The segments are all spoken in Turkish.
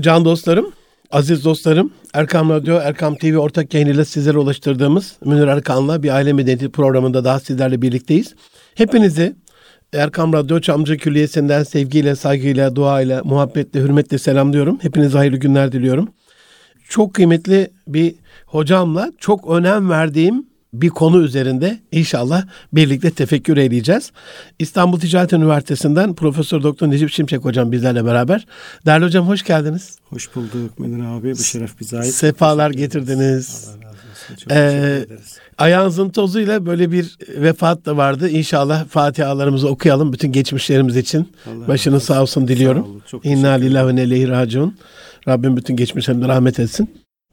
Can dostlarım, aziz dostlarım, Erkam Radyo, Erkam TV ortak yayınıyla sizlere ulaştırdığımız Münir Erkan'la bir aile medeniyeti programında daha sizlerle birlikteyiz. Hepinizi Erkam Radyo Çamcı Külliyesi'nden sevgiyle, saygıyla, duayla, muhabbetle, hürmetle selamlıyorum. Hepinize hayırlı günler diliyorum. Çok kıymetli bir hocamla çok önem verdiğim bir konu üzerinde inşallah birlikte tefekkür edeceğiz. İstanbul Ticaret Üniversitesi'nden Profesör Doktor Necip Şimşek hocam bizlerle beraber. Değerli hocam hoş geldiniz. Hoş bulduk Münir abi. Bu şeref bize ait. Sefalar getirdiniz. Allah razı olsun. Çok ee, ayağınızın tozuyla böyle bir vefat da vardı. İnşallah Fatihalarımızı okuyalım bütün geçmişlerimiz için. Allah Başınız sağ olsun diliyorum. Sağ olun, İnna lillahi ve ne. Rabbim bütün geçmişlerine rahmet etsin.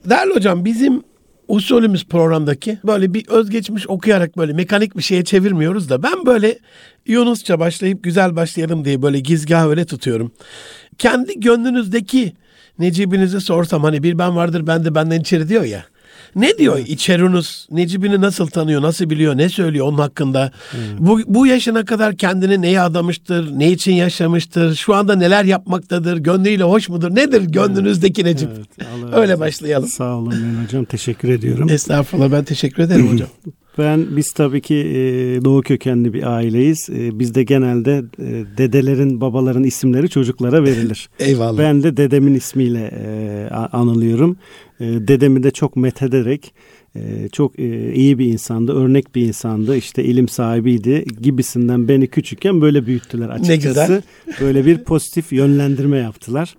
Değerli hocam bizim usulümüz programdaki böyle bir özgeçmiş okuyarak böyle mekanik bir şeye çevirmiyoruz da ben böyle Yunusça başlayıp güzel başlayalım diye böyle gizgah öyle tutuyorum. Kendi gönlünüzdeki Necibinizi sorsam hani bir ben vardır ben de benden içeri diyor ya. Ne diyor evet. İçerunus? Necibini nasıl tanıyor, nasıl biliyor, ne söylüyor onun hakkında? Hmm. Bu, bu yaşına kadar kendini neye adamıştır, ne için yaşamıştır, şu anda neler yapmaktadır, gönlüyle hoş mudur? Nedir gönlünüzdeki evet. Necip? Evet. Öyle başlayalım. Sağ olun hocam, teşekkür ediyorum. Estağfurullah ben teşekkür ederim hocam. Ben biz tabii ki e, doğu kökenli bir aileyiz. E, bizde genelde e, dedelerin, babaların isimleri çocuklara verilir. Eyvallah. Ben de dedemin ismiyle e, anılıyorum. E, dedemi de çok methederek e, çok e, iyi bir insandı, örnek bir insandı. İşte ilim sahibiydi gibisinden beni küçükken böyle büyüttüler açıkçası. Ne güzel. Böyle bir pozitif yönlendirme yaptılar.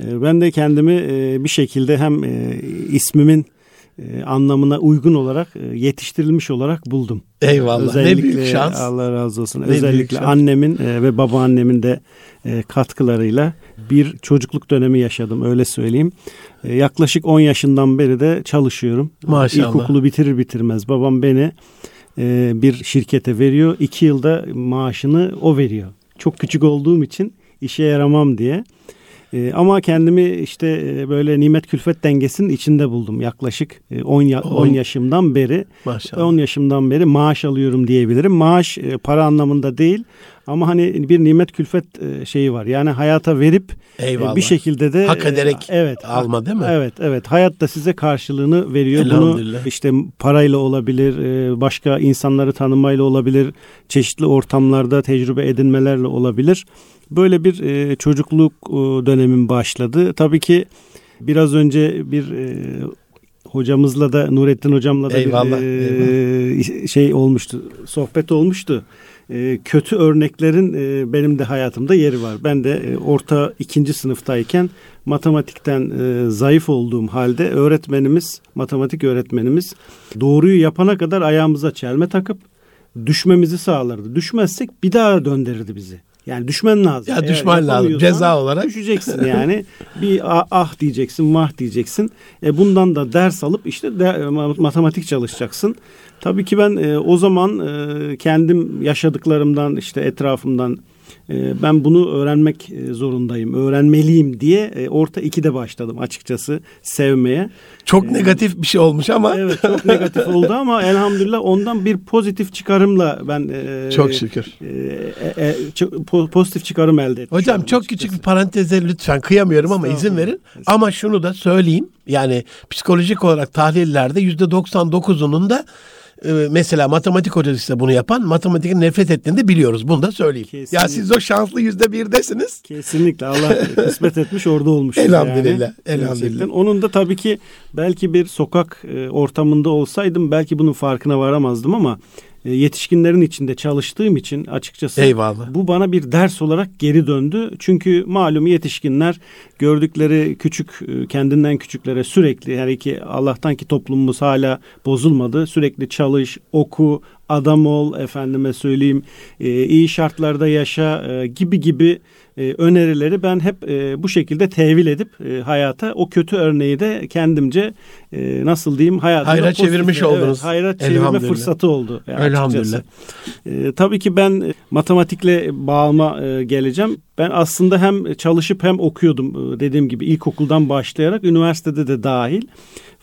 E, ben de kendimi e, bir şekilde hem e, ismimin e, anlamına uygun olarak e, yetiştirilmiş olarak buldum. Eyvallah. Özellikle, ne büyük şans. Allah razı olsun. Ne Özellikle annemin e, ve babaannemin de katkılarıyla bir çocukluk dönemi yaşadım öyle söyleyeyim. Yaklaşık 10 yaşından beri de çalışıyorum. Maşallah. İlkokulu bitirir bitirmez babam beni bir şirkete veriyor. 2 yılda maaşını o veriyor. Çok küçük olduğum için işe yaramam diye. E, ama kendimi işte e, böyle nimet külfet dengesinin içinde buldum. Yaklaşık 10 e, ya, 10 yaşımdan beri Maşallah. 10 yaşımdan beri maaş alıyorum diyebilirim. Maaş e, para anlamında değil ama hani bir nimet külfet e, şeyi var. Yani hayata verip e, bir şekilde de hak ederek evet alma değil mi? Evet evet. Hayat da size karşılığını veriyor. Bunu işte parayla olabilir, başka insanları tanımayla olabilir, çeşitli ortamlarda tecrübe edinmelerle olabilir. Böyle bir e, çocukluk e, dönemim başladı. Tabii ki biraz önce bir e, hocamızla da Nurettin hocamla da eyvallah, bir e, şey olmuştu. Sohbet olmuştu. E, kötü örneklerin e, benim de hayatımda yeri var. Ben de e, orta ikinci sınıftayken matematikten e, zayıf olduğum halde öğretmenimiz, matematik öğretmenimiz doğruyu yapana kadar ayağımıza çelme takıp düşmemizi sağlardı. Düşmezsek bir daha döndürürdü bizi. Yani düşmen lazım. Ya düşman lazım ceza olarak. Düşeceksin yani. bir ah diyeceksin, mah diyeceksin. E bundan da ders alıp işte de, matematik çalışacaksın. Tabii ki ben e, o zaman e, kendim yaşadıklarımdan işte etrafımdan ben bunu öğrenmek e, zorundayım, öğrenmeliyim diye e, orta ikide başladım açıkçası sevmeye. Çok ee, negatif bir şey olmuş ama. Evet çok negatif oldu ama elhamdülillah ondan bir pozitif çıkarımla ben. E, çok şükür. E, e, pozitif çıkarım elde ettim. Hocam çok açıkçası. küçük bir paranteze lütfen kıyamıyorum ama izin verin. Ama şunu da söyleyeyim yani psikolojik olarak tahlillerde yüzde 99'unun da ee, mesela matematik hocası ise bunu yapan matematikten nefret ettiğini de biliyoruz. Bunu da söyleyeyim. Kesinlikle. Ya siz o şanslı yüzde birdesiniz. Kesinlikle Allah kısmet etmiş orada olmuş. elhamdülillah. Yani. Elhamdülillah. Onun da tabii ki belki bir sokak e, ortamında olsaydım belki bunun farkına varamazdım ama yetişkinlerin içinde çalıştığım için açıkçası Eyvallah. bu bana bir ders olarak geri döndü. Çünkü malum yetişkinler gördükleri küçük e, kendinden küçüklere sürekli her iki Allah'tan ki toplumumuz hala bozulmadı. Sürekli çalış, oku, adam ol, efendime söyleyeyim, e, iyi şartlarda yaşa e, gibi gibi e, önerileri ben hep e, bu şekilde tevil edip e, hayata o kötü örneği de kendimce e, nasıl diyeyim hayata hayra çevirmiş evet, oldunuz. Hayra çevirme fırsatı oldu. Yani Elhamdülillah. E, tabii ki ben matematikle bağıma e, geleceğim. Ben aslında hem çalışıp hem okuyordum e, dediğim gibi ilkokuldan başlayarak üniversitede de dahil.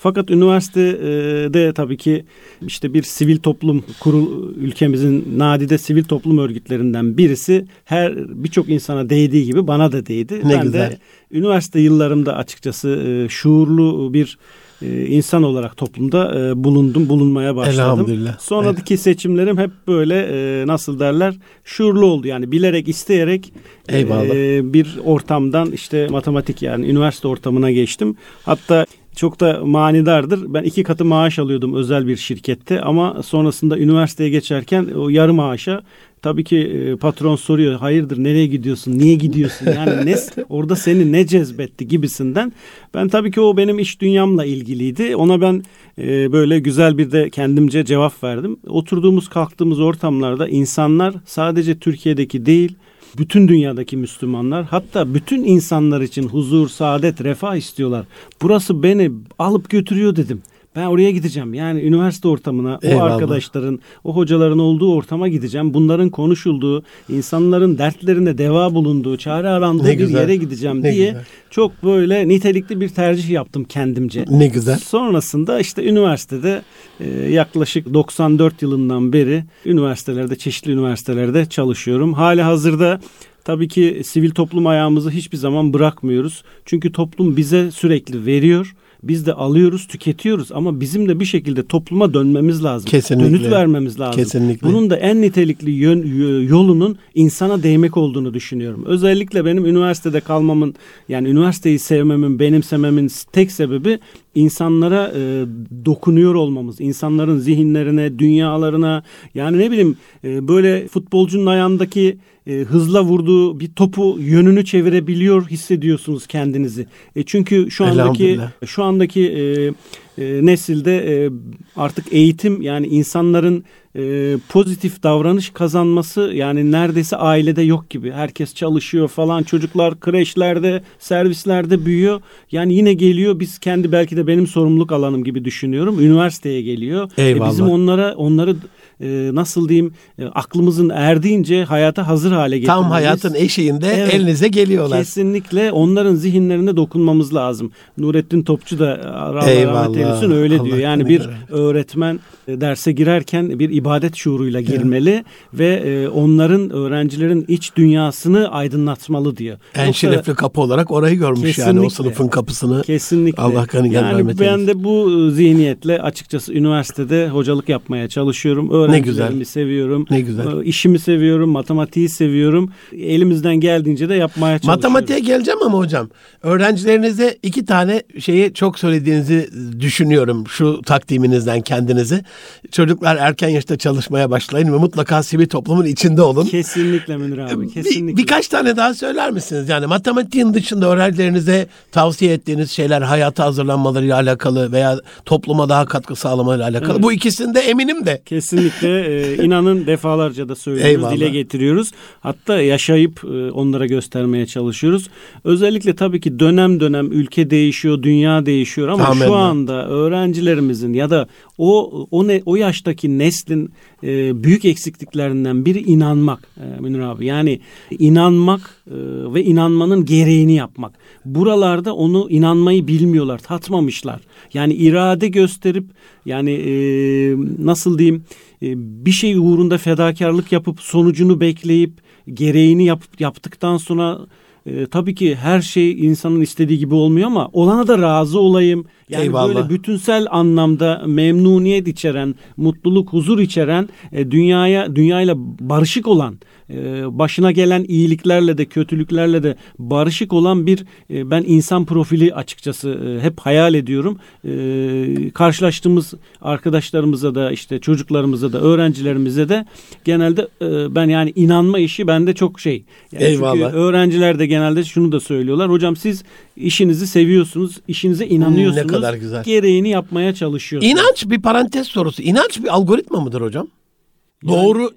Fakat üniversitede tabii ki işte bir sivil toplum kurul ülkemizin nadide sivil toplum örgütlerinden birisi her birçok insana değdiği gibi bana da değdi. Ne ben güzel. de üniversite yıllarımda açıkçası e, şuurlu bir e, insan olarak toplumda e, bulundum, bulunmaya başladım. Elhamdülillah. Sonraki seçimlerim hep böyle nasıl derler şuurlu oldu. Yani bilerek, isteyerek Eyvallah. bir ortamdan işte matematik yani üniversite ortamına geçtim. Hatta çok da manidardır. Ben iki katı maaş alıyordum özel bir şirkette ama sonrasında üniversiteye geçerken o yarı maaşa tabii ki e, patron soruyor hayırdır nereye gidiyorsun niye gidiyorsun? Yani ne orada seni ne cezbetti? gibisinden. Ben tabii ki o benim iş dünyamla ilgiliydi. Ona ben e, böyle güzel bir de kendimce cevap verdim. Oturduğumuz kalktığımız ortamlarda insanlar sadece Türkiye'deki değil bütün dünyadaki Müslümanlar hatta bütün insanlar için huzur, saadet, refah istiyorlar. Burası beni alıp götürüyor dedim. Ben oraya gideceğim. Yani üniversite ortamına, Eyvallah. o arkadaşların, o hocaların olduğu ortama gideceğim. Bunların konuşulduğu, insanların dertlerine deva bulunduğu, çare arandığı ne bir güzel. yere gideceğim ne diye güzel. çok böyle nitelikli bir tercih yaptım kendimce. Ne güzel. Sonrasında işte üniversitede e, yaklaşık 94 yılından beri üniversitelerde, çeşitli üniversitelerde çalışıyorum. Hali hazırda Tabii ki sivil toplum ayağımızı hiçbir zaman bırakmıyoruz. Çünkü toplum bize sürekli veriyor biz de alıyoruz, tüketiyoruz ama bizim de bir şekilde topluma dönmemiz lazım. Kesinlikle. Dönüt vermemiz lazım. Kesinlikle. Bunun da en nitelikli yön, yolunun insana değmek olduğunu düşünüyorum. Özellikle benim üniversitede kalmamın yani üniversiteyi sevmemin, benimsememin tek sebebi insanlara e, dokunuyor olmamız, insanların zihinlerine, dünyalarına yani ne bileyim e, böyle futbolcunun ayağındaki e, hızla vurduğu bir topu yönünü çevirebiliyor hissediyorsunuz kendinizi. E, çünkü şu andaki şu andaki e, e, nesilde e, artık eğitim yani insanların e, pozitif davranış kazanması yani neredeyse ailede yok gibi. Herkes çalışıyor falan çocuklar kreşlerde servislerde büyüyor. Yani yine geliyor biz kendi belki de benim sorumluluk alanım gibi düşünüyorum. Üniversiteye geliyor. Eyvallah. E, bizim onlara onları e, nasıl diyeyim e, aklımızın erdiğince hayata hazır hale getirmemiz. Tam hayatın eşiğinde evet, elinize geliyorlar. Kesinlikle onların zihinlerine dokunmamız lazım. Nurettin Topçu da rahmet eylesin öyle Allah diyor. Yani bir öğretmen e, derse girerken bir ibadet şuuruyla girmeli evet. ve e, onların öğrencilerin iç dünyasını aydınlatmalı diyor. En Yoksa, şerefli kapı olarak orayı görmüş yani o sınıfın kapısını. Kesinlikle. Allah kanı yani ben de bu zihniyetle açıkçası üniversitede hocalık yapmaya çalışıyorum. Öğrencilerimi ne güzel. seviyorum. Ne güzel. E, işimi seviyorum, matematiği seviyorum. Elimizden geldiğince de yapmaya çalışıyorum. Matematiğe geleceğim ama hocam. Öğrencilerinize iki tane şeyi çok söylediğinizi düşünüyorum şu takdiminizden kendinizi. Çocuklar erken yaşta çalışmaya başlayın ve mutlaka sivil toplumun içinde olun. Kesinlikle Münir abi, kesinlikle. Bir, birkaç tane daha söyler misiniz? Yani matematiğin dışında öğrencilerinize tavsiye ettiğiniz şeyler hayata hazırlanmalarıyla alakalı veya topluma daha katkı sağlamalarıyla alakalı. Evet. Bu ikisinde eminim de. Kesinlikle e, inanın defalarca da söylüyoruz, Eyvallah. dile getiriyoruz. Hatta yaşayıp e, onlara göstermeye çalışıyoruz. Özellikle tabii ki dönem dönem ülke değişiyor, dünya değişiyor ama Amenna. şu anda öğrencilerimizin ya da o o ne o yaştaki neslin e, büyük eksikliklerinden biri inanmak e, Münir abi. Yani inanmak e, ve inanmanın gereğini yapmak. Buralarda onu inanmayı bilmiyorlar, tatmamışlar. Yani irade gösterip yani e, nasıl diyeyim bir şey uğrunda fedakarlık yapıp sonucunu bekleyip gereğini yap, yaptıktan sonra e, tabii ki her şey insanın istediği gibi olmuyor ama olana da razı olayım. Yani Eyvallah. böyle bütünsel anlamda memnuniyet içeren, mutluluk, huzur içeren, e, dünyaya dünyayla barışık olan ee, başına gelen iyiliklerle de kötülüklerle de barışık olan bir e, ben insan profili açıkçası e, hep hayal ediyorum. Karşılaştığımız arkadaşlarımıza da işte çocuklarımıza da öğrencilerimize de genelde e, ben yani inanma işi bende çok şey. Yani Eyvallah. Çünkü öğrenciler de genelde şunu da söylüyorlar. Hocam siz işinizi seviyorsunuz, işinize inanıyorsunuz. Ne kadar güzel. Gereğini yapmaya çalışıyorsunuz. İnanç bir parantez sorusu. İnanç bir algoritma mıdır hocam? Doğru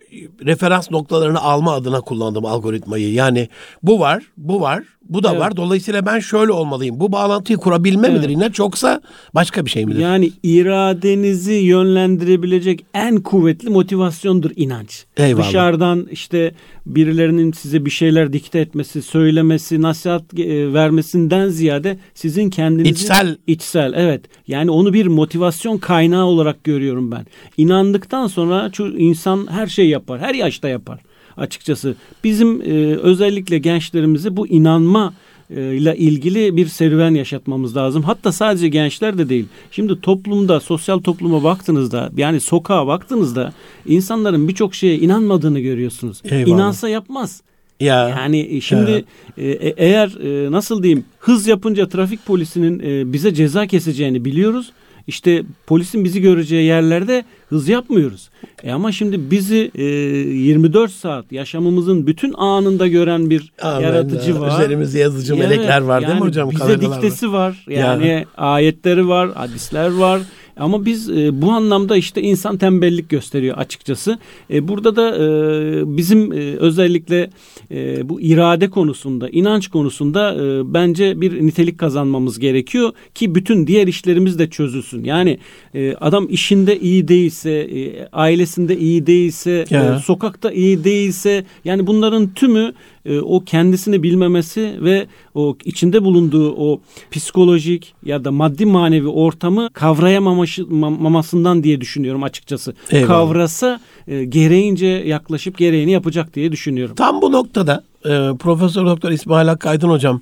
referans noktalarını alma adına kullandım algoritmayı. Yani bu var, bu var, bu da evet. var. Dolayısıyla ben şöyle olmalıyım. Bu bağlantıyı kurabilme midir inanç yoksa başka bir şey midir? Yani iradenizi yönlendirebilecek en kuvvetli motivasyondur inanç. Eyvallah. Dışarıdan işte birilerinin size bir şeyler dikte etmesi, söylemesi, nasihat e, vermesinden ziyade sizin kendinizi içsel içsel evet. Yani onu bir motivasyon kaynağı olarak görüyorum ben. İnandıktan sonra insan her şey yapar. Her yaşta yapar açıkçası. Bizim e, özellikle gençlerimizi bu inanma e, ile ilgili bir serüven yaşatmamız lazım. Hatta sadece gençler de değil. Şimdi toplumda, sosyal topluma baktığınızda yani sokağa baktığınızda insanların birçok şeye inanmadığını görüyorsunuz. Eyvallah. İnansa yapmaz. Ya. Yani şimdi e, e, eğer e, nasıl diyeyim hız yapınca trafik polisinin e, bize ceza keseceğini biliyoruz. İşte polisin bizi göreceği yerlerde hız yapmıyoruz. E ama şimdi bizi e, 24 saat yaşamımızın bütün anında gören bir Amen yaratıcı var. Üzerimizde yazıcı evet, melekler var yani değil mi hocam? Bize diktesi var. var. Yani, yani ayetleri var, hadisler var. Ama biz e, bu anlamda işte insan tembellik gösteriyor açıkçası. E, burada da e, bizim e, özellikle e, bu irade konusunda, inanç konusunda e, bence bir nitelik kazanmamız gerekiyor ki bütün diğer işlerimiz de çözülsün. Yani e, adam işinde iyi değilse, e, ailesinde iyi değilse, e, sokakta iyi değilse yani bunların tümü e, o kendisini bilmemesi ve o içinde bulunduğu o psikolojik ya da maddi manevi ortamı kavrayamamasından diye düşünüyorum açıkçası. Eyvallah. Kavrasa e, gereğince yaklaşıp gereğini yapacak diye düşünüyorum. Tam bu noktada e, Profesör Doktor İsmail Hakkı Aydın hocam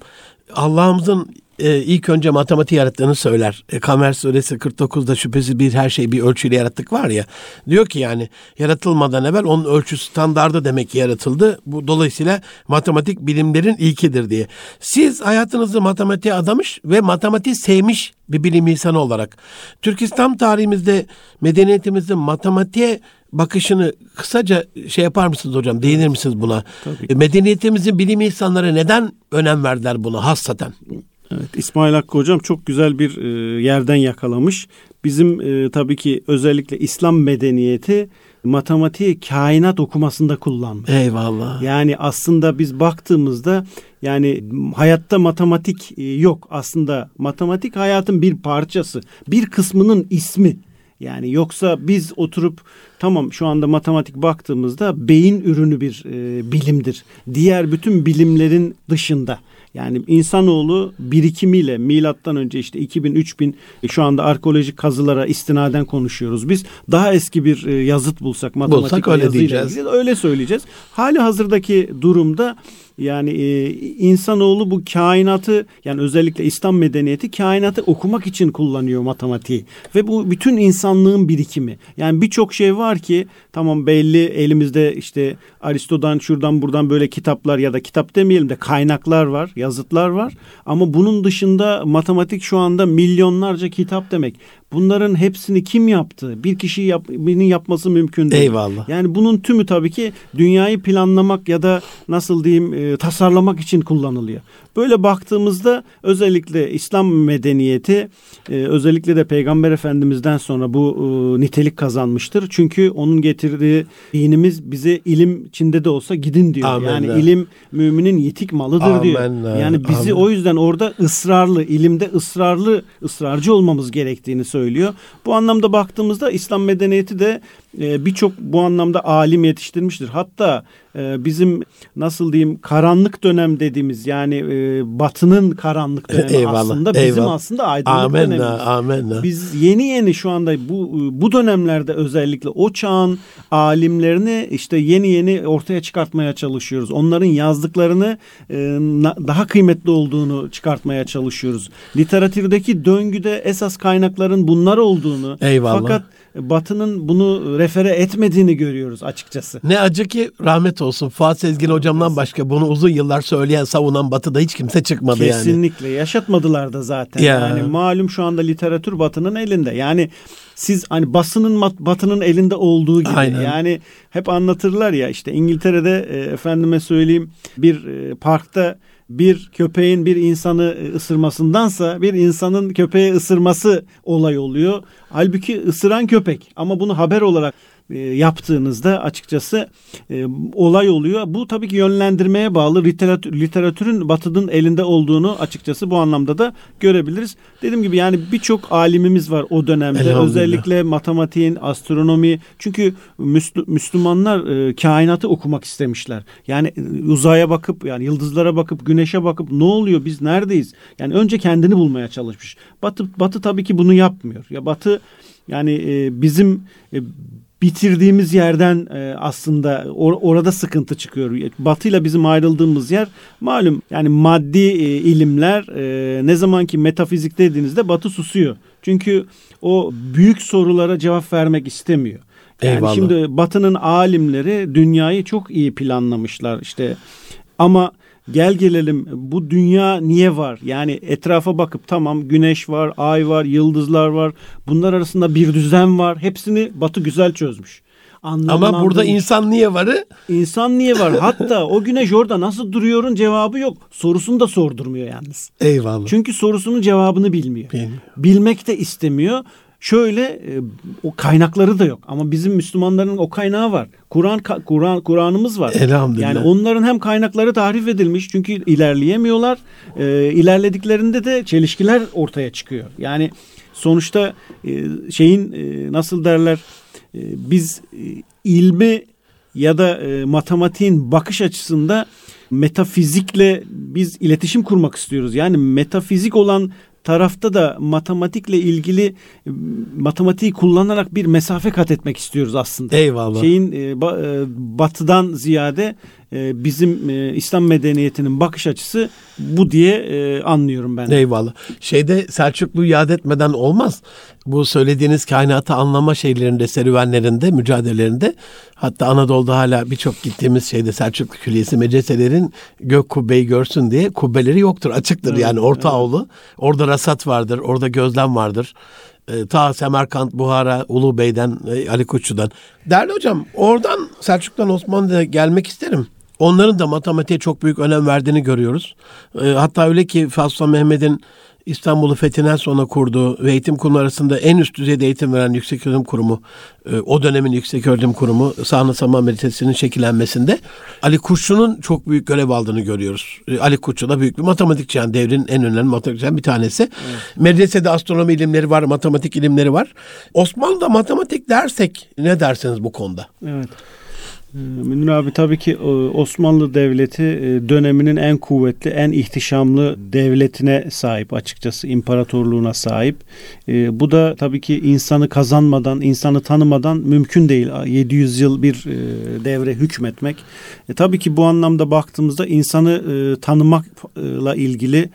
Allah'ımızın e, ilk önce matematiği yarattığını söyler. E, Kamer suresi 49'da şüphesiz bir her şeyi bir ölçüyle yarattık var ya. Diyor ki yani yaratılmadan evvel onun ölçü standardı demek ki yaratıldı. Bu dolayısıyla matematik bilimlerin ilkidir diye. Siz hayatınızı matematiğe adamış ve matematiği sevmiş bir bilim insanı olarak Türk İslam tarihimizde medeniyetimizin matematiğe bakışını kısaca şey yapar mısınız hocam? Değinir misiniz buna? Tabii. E, medeniyetimizin bilim insanları neden önem verdiler buna hassaten? Evet İsmail Hakkı hocam çok güzel bir e, yerden yakalamış. Bizim e, tabii ki özellikle İslam medeniyeti matematiği kainat okumasında kullanmış. Eyvallah. Yani aslında biz baktığımızda yani hayatta matematik e, yok. Aslında matematik hayatın bir parçası, bir kısmının ismi. Yani yoksa biz oturup tamam şu anda matematik baktığımızda beyin ürünü bir e, bilimdir. Diğer bütün bilimlerin dışında. Yani insanoğlu birikimiyle milattan önce işte 2000 3000 e, şu anda arkeolojik kazılara istinaden konuşuyoruz. Biz daha eski bir e, yazıt bulsak matematik bulsak öyle diyeceğiz. öyle söyleyeceğiz. Hali hazırdaki durumda yani e, insanoğlu bu kainatı yani özellikle İslam medeniyeti kainatı okumak için kullanıyor matematiği. Ve bu bütün insanlığın birikimi. Yani birçok şey var ki tamam belli elimizde işte Aristo'dan şuradan buradan böyle kitaplar ya da kitap demeyelim de kaynaklar var, yazıtlar var. Ama bunun dışında matematik şu anda milyonlarca kitap demek. Bunların hepsini kim yaptı? Bir kişi yap, birinin yapması mümkün değil. Eyvallah. Yani bunun tümü tabii ki dünyayı planlamak ya da nasıl diyeyim e, tasarlamak için kullanılıyor. Böyle baktığımızda özellikle İslam medeniyeti e, özellikle de Peygamber Efendimiz'den sonra bu e, nitelik kazanmıştır. Çünkü onun getirdiği dinimiz bize ilim içinde de olsa gidin diyor. Amen yani ilim müminin yitik malıdır Amen diyor. Yani bizi Amen. o yüzden orada ısrarlı, ilimde ısrarlı, ısrarcı olmamız gerektiğini söylüyor. Bu anlamda baktığımızda İslam medeniyeti de e, birçok bu anlamda alim yetiştirmiştir. Hatta bizim nasıl diyeyim karanlık dönem dediğimiz yani batının karanlık dönemi eyvallah, aslında bizim eyvallah. aslında aydınlık amenna, dönemimiz. Amenna. Biz yeni yeni şu anda bu bu dönemlerde özellikle o çağın alimlerini işte yeni yeni ortaya çıkartmaya çalışıyoruz. Onların yazdıklarını daha kıymetli olduğunu çıkartmaya çalışıyoruz. Literatürdeki döngüde esas kaynakların bunlar olduğunu eyvallah. fakat Batı'nın bunu refere etmediğini görüyoruz açıkçası. Ne acı ki rahmet olsun Fuat Sezgin hocamdan başka bunu uzun yıllar söyleyen savunan Batı'da hiç kimse çıkmadı Kesinlikle. yani. Kesinlikle yaşatmadılar da zaten. Ya. Yani malum şu anda literatür Batı'nın elinde. Yani siz hani basının Batı'nın elinde olduğu gibi Aynen. yani hep anlatırlar ya işte İngiltere'de e, efendime söyleyeyim bir e, parkta bir köpeğin bir insanı ısırmasındansa bir insanın köpeği ısırması olay oluyor. Halbuki ısıran köpek ama bunu haber olarak e, yaptığınızda açıkçası e, olay oluyor. Bu tabii ki yönlendirmeye bağlı literatür, literatürün batının elinde olduğunu açıkçası bu anlamda da görebiliriz. Dediğim gibi yani birçok alimimiz var o dönemde. Özellikle matematiğin, astronomi çünkü Müslümanlar e, kainatı okumak istemişler. Yani e, uzaya bakıp yani yıldızlara bakıp güneşe bakıp ne oluyor biz neredeyiz? Yani önce kendini bulmaya çalışmış. Batı Batı tabii ki bunu yapmıyor. Ya Batı yani e, bizim e, bitirdiğimiz yerden e, aslında or, orada sıkıntı çıkıyor. Batı ile bizim ayrıldığımız yer malum yani maddi e, ilimler e, ne zaman ki metafizik dediğinizde Batı susuyor. Çünkü o büyük sorulara cevap vermek istemiyor. Yani Eyvallah. şimdi Batı'nın alimleri dünyayı çok iyi planlamışlar işte ama gel gelelim bu dünya niye var? Yani etrafa bakıp tamam güneş var, ay var, yıldızlar var. Bunlar arasında bir düzen var. Hepsini Batı güzel çözmüş. Anlamını Ama burada anlamış. insan niye varı? İnsan niye var? Hatta o güneş orada nasıl duruyorun cevabı yok. Sorusunu da sordurmuyor yalnız. Eyvallah. Çünkü sorusunun cevabını bilmiyor. Bilmiyor. Bilmek de istemiyor. Şöyle e, o kaynakları da yok ama bizim Müslümanların o kaynağı var. Kur'an Kur'an Kur'an'ımız var. Elhamdülillah. Yani onların hem kaynakları tahrif edilmiş çünkü ilerleyemiyorlar. E, ilerlediklerinde de çelişkiler ortaya çıkıyor. Yani sonuçta e, şeyin e, nasıl derler biz ilmi ya da matematiğin bakış açısında metafizikle biz iletişim kurmak istiyoruz. Yani metafizik olan tarafta da matematikle ilgili matematiği kullanarak bir mesafe kat etmek istiyoruz aslında. Eyvallah. Şeyin e, e, batıdan ziyade e, bizim e, İslam medeniyetinin bakış açısı bu diye e, anlıyorum ben. Eyvallah. Şeyde Selçuklu yad etmeden olmaz. Bu söylediğiniz kainatı anlama şeylerinde, serüvenlerinde, mücadelelerinde hatta Anadolu'da hala birçok gittiğimiz şeyde Selçuklu Külliyesi medreselerin gök kubbeyi görsün diye kubbeleri yoktur. Açıktır evet, yani Ortaoğlu. Evet. Orada rasat vardır, orada gözlem vardır e, ta Semerkant, Buhara, Ulu Bey'den, e, Ali Kuşçu'dan. Değerli hocam oradan Selçuk'tan Osmanlı'ya gelmek isterim. Onların da matematiğe çok büyük önem verdiğini görüyoruz. E, hatta öyle ki Fasla Mehmet'in İstanbul'u fethinden sonra kurduğu ve eğitim kurulu arasında en üst düzeyde eğitim veren yüksek öğretim kurumu, e, o dönemin yüksek öğretim kurumu Sahne Saman Medresesi'nin şekillenmesinde Ali Kurşun'un çok büyük görev aldığını görüyoruz. E, Ali Kurşun da büyük bir matematikçi yani devrin en önemli matematikçilerden bir tanesi. Evet. Medresede astronomi ilimleri var, matematik ilimleri var. Osmanlı'da matematik dersek ne dersiniz bu konuda? Evet. Ee, Münir abi tabii ki e, Osmanlı Devleti e, döneminin en kuvvetli, en ihtişamlı devletine sahip açıkçası, imparatorluğuna sahip. E, bu da tabii ki insanı kazanmadan, insanı tanımadan mümkün değil. 700 yıl bir devre hükmetmek. Tabii ki bu anlamda baktığımızda insanı tanımakla ilgili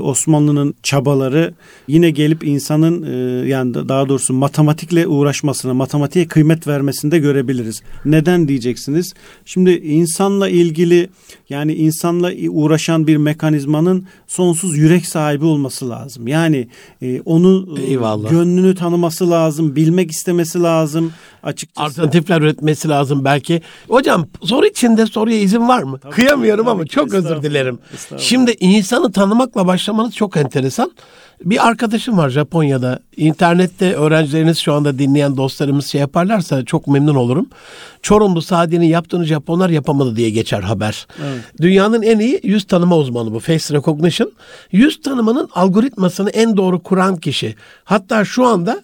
Osmanlı'nın çabaları yine gelip insanın yani daha doğrusu matematikle uğraşmasına, matematiğe kıymet vermesinde görebiliriz. Neden diyeceğiz? Diyeceksiniz. Şimdi insanla ilgili yani insanla uğraşan bir mekanizmanın sonsuz yürek sahibi olması lazım. Yani e, onu e, Eyvallah. gönlünü tanıması lazım, bilmek istemesi lazım. Açıkçası. Alternatifler üretmesi lazım belki. Hocam soru içinde soruya izin var mı? Tabii Kıyamıyorum tabii ama çok özür dilerim. Şimdi insanı tanımakla başlamanız çok enteresan. Bir arkadaşım var Japonya'da. İnternette öğrencileriniz şu anda dinleyen dostlarımız şey yaparlarsa çok memnun olurum. Çorumlu Sadi'nin yaptığını Japonlar yapamadı diye geçer haber. Evet. Dünyanın en iyi yüz tanıma uzmanı bu face recognition. Yüz tanımanın algoritmasını en doğru kuran kişi. Hatta şu anda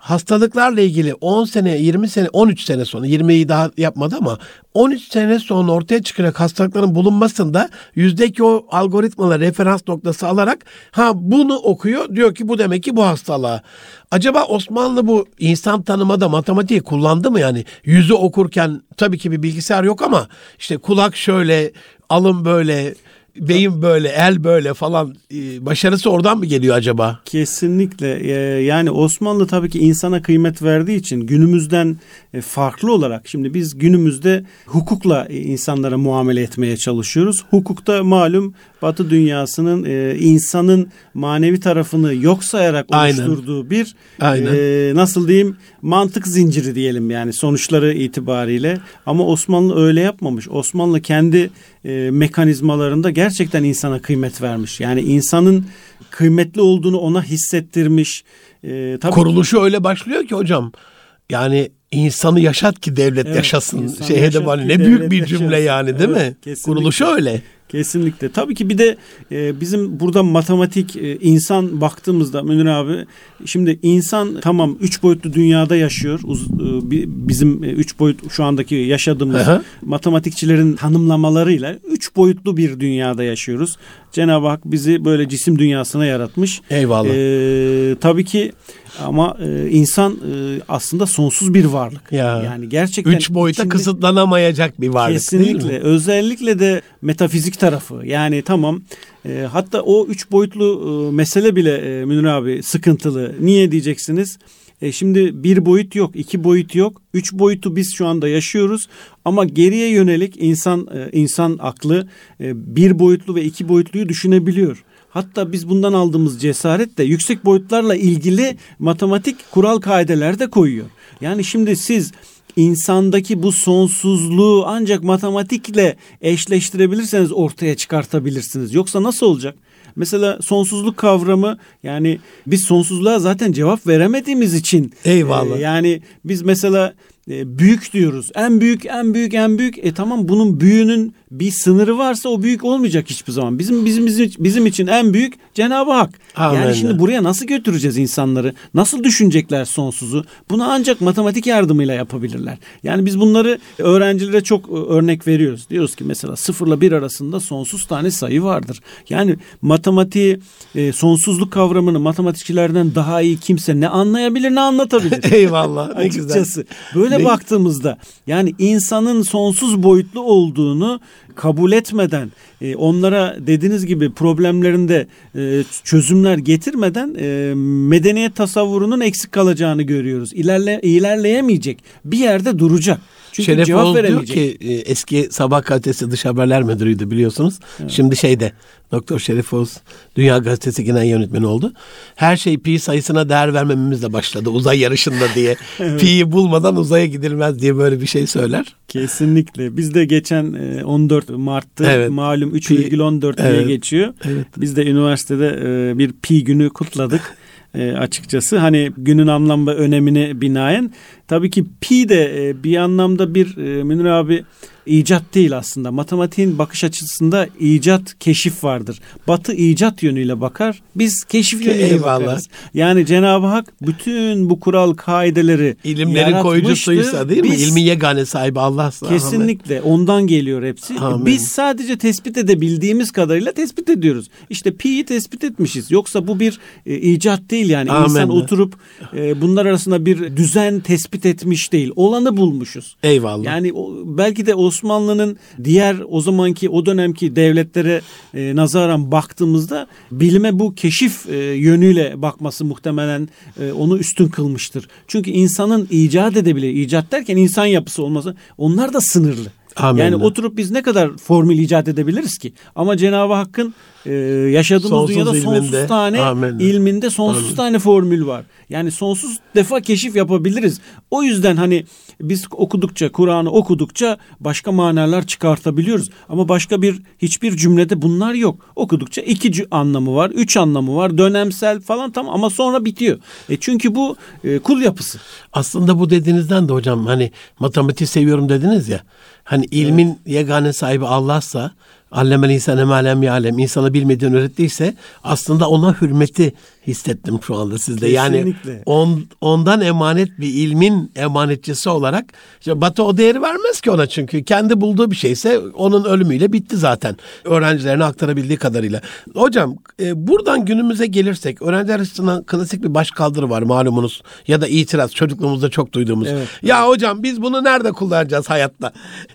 hastalıklarla ilgili 10 sene, 20 sene, 13 sene sonra 20'yi daha yapmadı ama 13 sene sonra ortaya çıkacak hastalıkların bulunmasında yüzdeki o algoritmalar referans noktası alarak ha bunu okuyor diyor ki bu demek ki bu hastalığa. Acaba Osmanlı bu insan tanımada matematiği kullandı mı yani? Yüzü okurken tabii ki bir bilgisayar yok ama işte kulak şöyle, alın böyle, beyin böyle, el böyle falan e, başarısı oradan mı geliyor acaba? Kesinlikle. E, yani Osmanlı tabii ki insana kıymet verdiği için günümüzden e, farklı olarak şimdi biz günümüzde hukukla insanlara muamele etmeye çalışıyoruz. Hukukta malum Batı dünyasının insanın manevi tarafını yok sayarak oluşturduğu Aynen. bir Aynen. nasıl diyeyim mantık zinciri diyelim yani sonuçları itibariyle. Ama Osmanlı öyle yapmamış. Osmanlı kendi mekanizmalarında gerçekten insana kıymet vermiş. Yani insanın kıymetli olduğunu ona hissettirmiş. E, tabii Kuruluşu ki... öyle başlıyor ki hocam. Yani insanı yaşat ki devlet evet, yaşasın. Şey hedefali ne büyük bir cümle yaşasın. yani değil evet, mi? Kesinlikle. Kuruluşu öyle. Kesinlikle. Tabii ki bir de e, bizim burada matematik e, insan baktığımızda Münir abi şimdi insan tamam üç boyutlu dünyada yaşıyor. Uz, e, bizim e, üç boyut şu andaki yaşadığımız Aha. matematikçilerin tanımlamalarıyla üç boyutlu bir dünyada yaşıyoruz. Cenab-ı Hak bizi böyle cisim dünyasına yaratmış. Eyvallah. E, tabii ki ama e, insan e, aslında sonsuz bir varlık. Ya, yani gerçekten üç boyuta içinde, kısıtlanamayacak bir varlık kesinlikle? Özellikle de metafizik tarafı. Yani tamam e, hatta o üç boyutlu e, mesele bile e, Münir abi sıkıntılı. Niye diyeceksiniz? E şimdi bir boyut yok, iki boyut yok. Üç boyutu biz şu anda yaşıyoruz. Ama geriye yönelik insan e, insan aklı e, bir boyutlu ve iki boyutluyu düşünebiliyor. Hatta biz bundan aldığımız cesaret de yüksek boyutlarla ilgili matematik kural kaideler de koyuyor. Yani şimdi siz insandaki bu sonsuzluğu ancak matematikle eşleştirebilirseniz ortaya çıkartabilirsiniz. Yoksa nasıl olacak? Mesela sonsuzluk kavramı yani biz sonsuzluğa zaten cevap veremediğimiz için. Eyvallah. E, yani biz mesela e, büyük diyoruz. En büyük, en büyük, en büyük. E tamam bunun büyüğünün bir sınırı varsa o büyük olmayacak hiçbir zaman. Bizim bizim bizim, bizim için en büyük Cenab-ı Hak. Amen. Yani şimdi buraya nasıl götüreceğiz insanları? Nasıl düşünecekler sonsuzu? Bunu ancak matematik yardımıyla yapabilirler. Yani biz bunları öğrencilere çok e, örnek veriyoruz. Diyoruz ki mesela sıfırla bir arasında sonsuz tane sayı vardır. Yani matematiği e, sonsuzluk kavramını matematikçilerden daha iyi kimse ne anlayabilir ne anlatabilir. Eyvallah. Ne Açıkçası. Böyle ne? baktığımızda yani insanın sonsuz boyutlu olduğunu kabul etmeden e, onlara dediğiniz gibi problemlerinde e, çözümler getirmeden e, medeniyet tasavvurunun eksik kalacağını görüyoruz. İlerle ilerleyemeyecek. Bir yerde duracak. Çünkü Şeref cevap veremeyecek. diyor ki e, eski Sabah gazetesi dış haberler müdürüydü biliyorsunuz. Evet. Şimdi şeyde Doktor Şerif Oğuz Dünya Gazetesi genel yönetmeni oldu. Her şey pi sayısına değer vermememizle başladı uzay yarışında diye. evet. Pi'yi bulmadan uzaya gidilmez diye böyle bir şey söyler. Kesinlikle. Biz de geçen 14 e, Mart'ta evet. malum 3,14 diye evet. geçiyor. Evet. Biz de üniversitede e, bir pi günü kutladık. e, açıkçası. Hani günün anlam ve önemine binaen. Tabii ki pi de e, bir anlamda bir e, Münir abi icat değil aslında. Matematiğin bakış açısında icat, keşif vardır. Batı icat yönüyle bakar. Biz keşif yönüyle Eyvallah. bakarız. Yani Cenab-ı Hak bütün bu kural kaideleri ilimlerin koyucusuysa değil mi? Biz, İlmi yegane sahibi Allah'sa. Kesinlikle. Amin. Ondan geliyor hepsi. Amin. Biz sadece tespit edebildiğimiz kadarıyla tespit ediyoruz. İşte pi'yi tespit etmişiz. Yoksa bu bir e, icat değil yani. Amin. İnsan oturup e, bunlar arasında bir düzen tespit etmiş değil. Olanı bulmuşuz. Eyvallah. Yani o, belki de Osmanlı Osmanlı'nın diğer o zamanki o dönemki devletlere e, nazaran baktığımızda bilime bu keşif e, yönüyle bakması muhtemelen e, onu üstün kılmıştır. Çünkü insanın icat edebilir, icat derken insan yapısı olması onlar da sınırlı. Amin. Yani oturup biz ne kadar formül icat edebiliriz ki? Ama Cenab-ı Hakk'ın e, yaşadığımız sonsuz dünyada ilminde, sonsuz tane Amin. ilminde sonsuz Amin. tane formül var. Yani sonsuz defa keşif yapabiliriz. O yüzden hani biz okudukça, Kur'an'ı okudukça başka manalar çıkartabiliyoruz. Ama başka bir hiçbir cümlede bunlar yok. Okudukça iki anlamı var, üç anlamı var, dönemsel falan tam ama sonra bitiyor. E çünkü bu e, kul yapısı. Aslında bu dediğinizden de hocam hani matematik seviyorum dediniz ya. Hani ilmin evet. yegane sahibi Allah'sa Allemel insan emalem yalem. İnsana bilmediğini öğrettiyse aslında ona hürmeti hissettim şu anda sizde. Kesinlikle. Yani on, ondan emanet bir ilmin emanetçisi olarak işte Batı o değeri vermez ki ona çünkü. Kendi bulduğu bir şeyse onun ölümüyle bitti zaten. Öğrencilerine aktarabildiği kadarıyla. Hocam e, buradan günümüze gelirsek öğrenciler açısından klasik bir başkaldırı var malumunuz. Ya da itiraz çocukluğumuzda çok duyduğumuz. Evet. Ya hocam biz bunu nerede kullanacağız hayatta?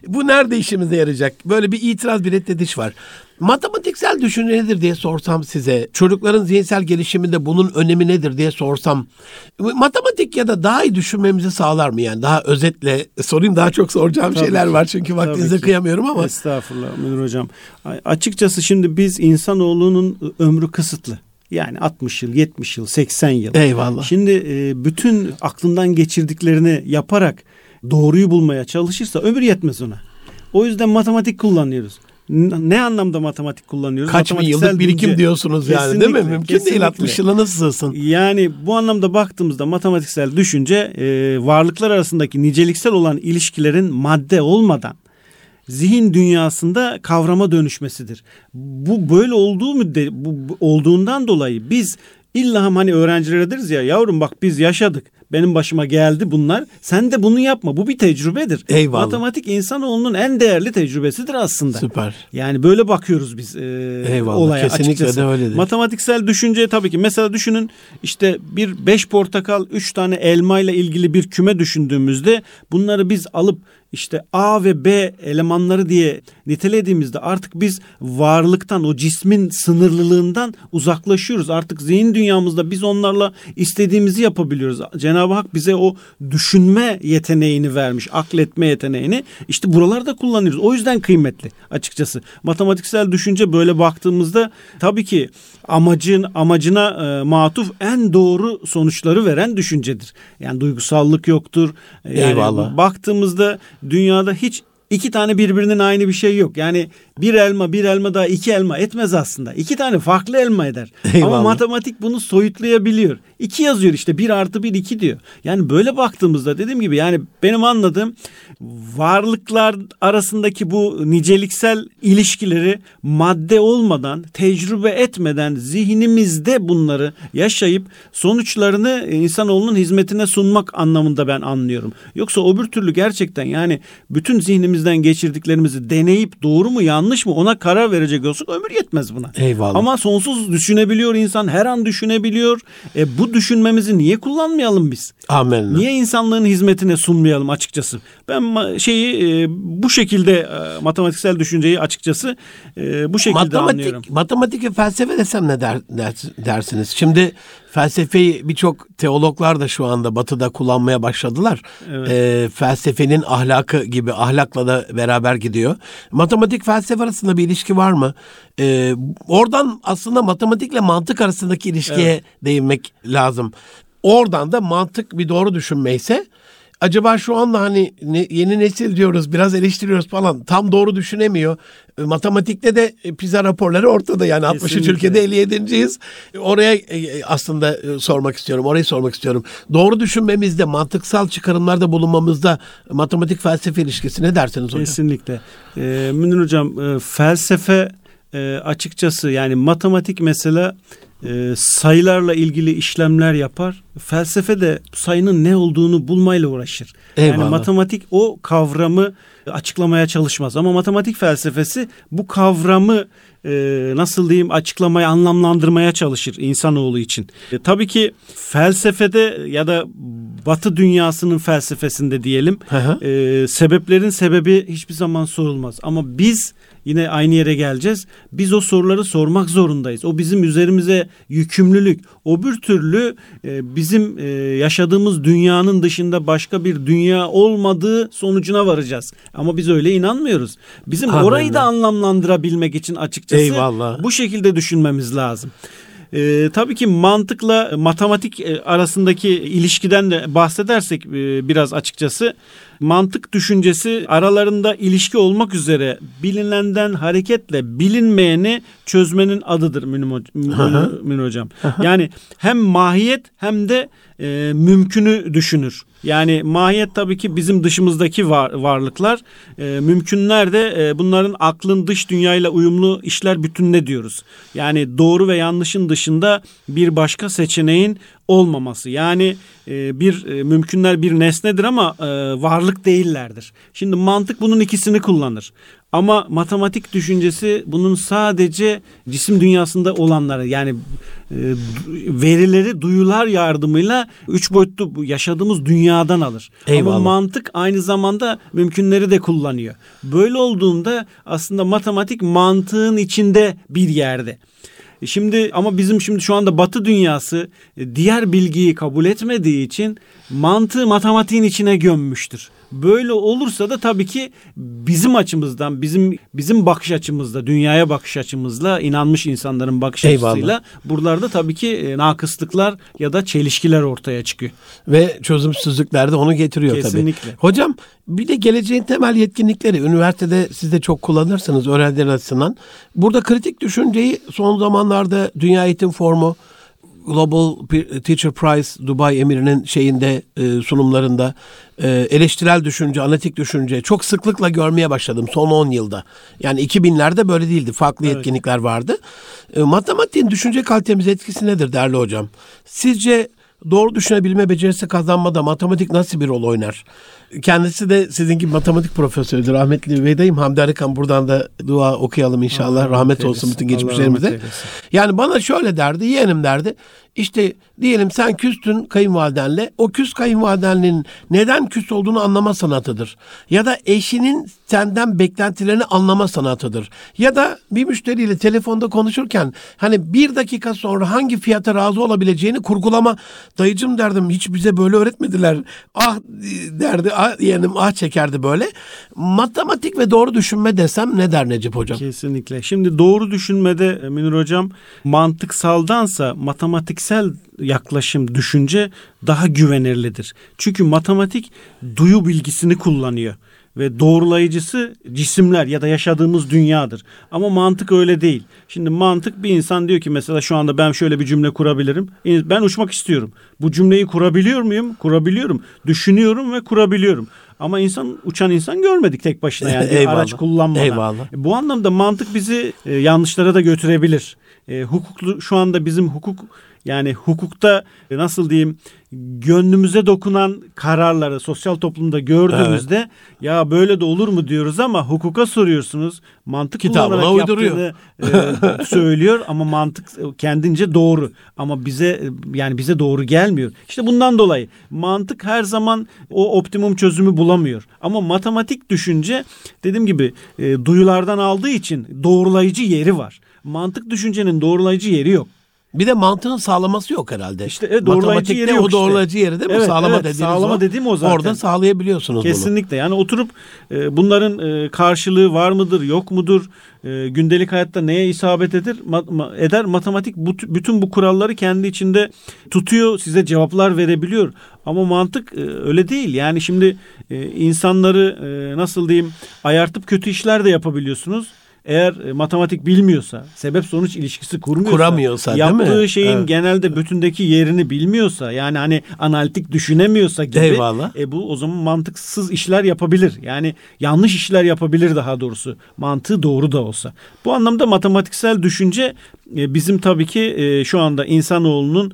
Bu nerede işimize yarayacak? Böyle bir itiraz bir reddediş var. Matematiksel düşünce nedir diye sorsam size, çocukların zihinsel gelişiminde bunun önemi nedir diye sorsam, matematik ya da daha iyi düşünmemizi sağlar mı yani? Daha özetle sorayım daha çok soracağım Tabii şeyler ki. var çünkü vaktinize kıyamıyorum ama. Estağfurullah Münir Hocam. Açıkçası şimdi biz insanoğlunun ömrü kısıtlı. Yani 60 yıl, 70 yıl, 80 yıl. Eyvallah. Şimdi e, bütün aklından geçirdiklerini yaparak doğruyu bulmaya çalışırsa ömür yetmez ona. O yüzden matematik kullanıyoruz. Ne anlamda matematik kullanıyoruz? Kaç bin yıllık birikim diyorsunuz yani değil mi? Mümkün kesinlikle. değil 60 yıla nasıl sığsın? Yani bu anlamda baktığımızda matematiksel düşünce e, varlıklar arasındaki niceliksel olan ilişkilerin madde olmadan zihin dünyasında kavrama dönüşmesidir. Bu böyle olduğu müddet bu olduğundan dolayı biz illa hani öğrencilere deriz ya yavrum bak biz yaşadık. Benim başıma geldi bunlar. Sen de bunu yapma. Bu bir tecrübedir. Eyvallah. Matematik insanoğlunun en değerli tecrübesidir aslında. Süper. Yani böyle bakıyoruz biz e, Eyvallah. olaya Kesinlikle açıkçası. de öyledir. Matematiksel düşünce tabii ki. Mesela düşünün işte bir beş portakal, üç tane elma ile ilgili bir küme düşündüğümüzde bunları biz alıp işte A ve B elemanları diye nitelediğimizde artık biz varlıktan o cismin sınırlılığından uzaklaşıyoruz. Artık zihin dünyamızda biz onlarla istediğimizi yapabiliyoruz. Cenab-ı Hak bize o düşünme yeteneğini vermiş, akletme yeteneğini. İşte buralarda kullanıyoruz. O yüzden kıymetli açıkçası. Matematiksel düşünce böyle baktığımızda tabii ki amacın amacına e, matuf en doğru sonuçları veren düşüncedir. Yani duygusallık yoktur. Yani Eyvallah. Baktığımızda dünyada hiç iki tane birbirinin aynı bir şey yok. Yani bir elma bir elma daha iki elma etmez aslında. İki tane farklı elma eder. Eyvallah. Ama matematik bunu soyutlayabiliyor. İki yazıyor işte bir artı bir iki diyor. Yani böyle baktığımızda dediğim gibi yani benim anladığım varlıklar arasındaki bu niceliksel ilişkileri madde olmadan, tecrübe etmeden zihnimizde bunları yaşayıp sonuçlarını insanoğlunun hizmetine sunmak anlamında ben anlıyorum. Yoksa o bir türlü gerçekten yani bütün zihnimizden geçirdiklerimizi deneyip doğru mu yanlış mı ona karar verecek olsak ömür yetmez buna. Eyvallah. Ama sonsuz düşünebiliyor insan her an düşünebiliyor. E, bu düşünmemizi niye kullanmayalım biz? Amin. Niye insanlığın hizmetine sunmayalım açıkçası? Ben şeyi e, bu şekilde e, matematiksel düşünceyi açıkçası e, bu şekilde matematik, anlıyorum. Matematik ve felsefe desem ne der, dersiniz? Şimdi felsefeyi birçok teologlar da şu anda batıda kullanmaya başladılar. Evet. E, felsefenin ahlakı gibi ahlakla da beraber gidiyor. Matematik felsefe arasında bir ilişki var mı? E, oradan aslında matematikle mantık arasındaki ilişkiye evet. değinmek lazım. Oradan da mantık bir doğru düşünmeyse acaba şu anda hani yeni nesil diyoruz biraz eleştiriyoruz falan tam doğru düşünemiyor. E, matematikte de e, PISA raporları ortada yani 60. ülkede 57.yiz. Oraya e, aslında sormak istiyorum. Orayı sormak istiyorum. Doğru düşünmemizde, mantıksal çıkarımlarda bulunmamızda matematik felsefe ilişkisi ne dersiniz hocam? Kesinlikle. Ee, Münir hocam felsefe e, açıkçası yani matematik mesela e, sayılarla ilgili işlemler yapar. Felsefe de sayının ne olduğunu bulmayla uğraşır. Eyvallah. Yani matematik o kavramı açıklamaya çalışmaz ama matematik felsefesi bu kavramı e, nasıl diyeyim açıklamaya, anlamlandırmaya çalışır insanoğlu için. E, tabii ki felsefede ya da Batı dünyasının felsefesinde diyelim e, sebeplerin sebebi hiçbir zaman sorulmaz. Ama biz yine aynı yere geleceğiz. Biz o soruları sormak zorundayız. O bizim üzerimize yükümlülük. O bir türlü e, bizim e, yaşadığımız dünyanın dışında başka bir dünya olmadığı sonucuna varacağız. Ama biz öyle inanmıyoruz. Bizim Amin. orayı da anlamlandırabilmek için açıkçası Eyvallah. bu şekilde düşünmemiz lazım. E, tabii ki mantıkla matematik e, arasındaki ilişkiden de bahsedersek e, biraz açıkçası mantık düşüncesi aralarında ilişki olmak üzere bilinenden hareketle bilinmeyeni çözmenin adıdır Münir Hocam. yani hem mahiyet hem de e, mümkünü düşünür. Yani mahiyet tabii ki bizim dışımızdaki var, varlıklar. E, mümkünler de e, bunların aklın dış dünyayla uyumlu işler bütününe diyoruz. Yani doğru ve yanlışın dışında bir başka seçeneğin olmaması. Yani e, bir e, mümkünler bir nesnedir ama e, varlık değillerdir. Şimdi mantık bunun ikisini kullanır. Ama matematik düşüncesi bunun sadece cisim dünyasında olanları yani e, verileri duyular yardımıyla üç boyutlu yaşadığımız dünyadan alır. Eyvallah. Ama mantık aynı zamanda mümkünleri de kullanıyor. Böyle olduğunda aslında matematik mantığın içinde bir yerde. Şimdi ama bizim şimdi şu anda Batı dünyası e, diğer bilgiyi kabul etmediği için mantığı matematiğin içine gömmüştür. Böyle olursa da tabii ki bizim açımızdan, bizim bizim bakış açımızda, dünyaya bakış açımızla, inanmış insanların bakış Eyvallah. açısıyla buralarda tabii ki e, nakıslıklar ya da çelişkiler ortaya çıkıyor. Ve çözümsüzlükler de onu getiriyor Kesinlikle. tabii. Hocam bir de geleceğin temel yetkinlikleri üniversitede siz de çok kullanırsınız öğrenciler açısından. Burada kritik düşünceyi son zamanlarda Dünya Eğitim Formu Global Teacher Prize Dubai Emiri'nin şeyinde e, sunumlarında e, eleştirel düşünce, analitik düşünce çok sıklıkla görmeye başladım son 10 yılda. Yani 2000'lerde böyle değildi. Farklı evet. yetkinlikler vardı. E, matematiğin düşünce kalitemize etkisi nedir değerli hocam? Sizce doğru düşünebilme becerisi kazanmada matematik nasıl bir rol oynar? Kendisi de sizin gibi matematik profesörüdür. Rahmetli Veydayım Hamdi Arıkan buradan da dua okuyalım inşallah. Allah rahmet eylesin. olsun bütün geçmişlerimize. Yani bana şöyle derdi, yeğenim derdi. İşte diyelim sen küstün kayınvalidenle. O küs kayınvalidenin neden küs olduğunu anlama sanatıdır. Ya da eşinin senden beklentilerini anlama sanatıdır. Ya da bir müşteriyle telefonda konuşurken hani bir dakika sonra hangi fiyata razı olabileceğini kurgulama. Dayıcım derdim hiç bize böyle öğretmediler. Ah derdi ah yeğenim ah çekerdi böyle. Matematik ve doğru düşünme desem ne der Necip Hocam? Kesinlikle. Şimdi doğru düşünmede Münir Hocam mantıksaldansa matematiksel yaklaşım, düşünce daha güvenirlidir. Çünkü matematik duyu bilgisini kullanıyor ve doğrulayıcısı cisimler ya da yaşadığımız dünyadır. Ama mantık öyle değil. Şimdi mantık bir insan diyor ki mesela şu anda ben şöyle bir cümle kurabilirim. Ben uçmak istiyorum. Bu cümleyi kurabiliyor muyum? Kurabiliyorum. Düşünüyorum ve kurabiliyorum. Ama insan uçan insan görmedik tek başına yani Eyvallah. araç kullanmadan. Eyvallah. E, bu anlamda mantık bizi e, yanlışlara da götürebilir. E, hukuklu şu anda bizim hukuk yani hukukta e, nasıl diyeyim gönlümüze dokunan kararları sosyal toplumda gördüğümüzde evet. ya böyle de olur mu diyoruz ama hukuka soruyorsunuz. Mantık Kitabına uyduruyor. e, söylüyor ama mantık kendince doğru. Ama bize e, yani bize doğru gelmiyor. İşte bundan dolayı mantık her zaman o optimum çözümü bulamıyor. Ama matematik düşünce dediğim gibi e, duyulardan aldığı için doğrulayıcı yeri var. Mantık düşüncenin doğrulayıcı yeri yok. Bir de mantığın sağlaması yok herhalde. İşte e, doğrulayıcı yeri yok o doğrulayıcı yeri değil mi? Evet, sağlama evet, dediğimiz sağlama o. dediğim o zaten. Orada sağlayabiliyorsunuz Kesinlikle. bunu. Kesinlikle. Yani oturup e, bunların e, karşılığı var mıdır, yok mudur? E, gündelik hayatta neye isabet eder? Ma, ma, eder matematik bu, bütün bu kuralları kendi içinde tutuyor, size cevaplar verebiliyor. Ama mantık e, öyle değil. Yani şimdi e, insanları e, nasıl diyeyim ayartıp kötü işler de yapabiliyorsunuz eğer e, matematik bilmiyorsa, sebep sonuç ilişkisi kurmuyorsa, kuramıyorsa yaptığı değil mi? şeyin evet. genelde bütündeki yerini bilmiyorsa, yani hani analitik düşünemiyorsa gibi Eyvallah. e bu o zaman mantıksız işler yapabilir. Yani yanlış işler yapabilir daha doğrusu. Mantığı doğru da olsa. Bu anlamda matematiksel düşünce e, bizim tabii ki e, şu anda insanoğlunun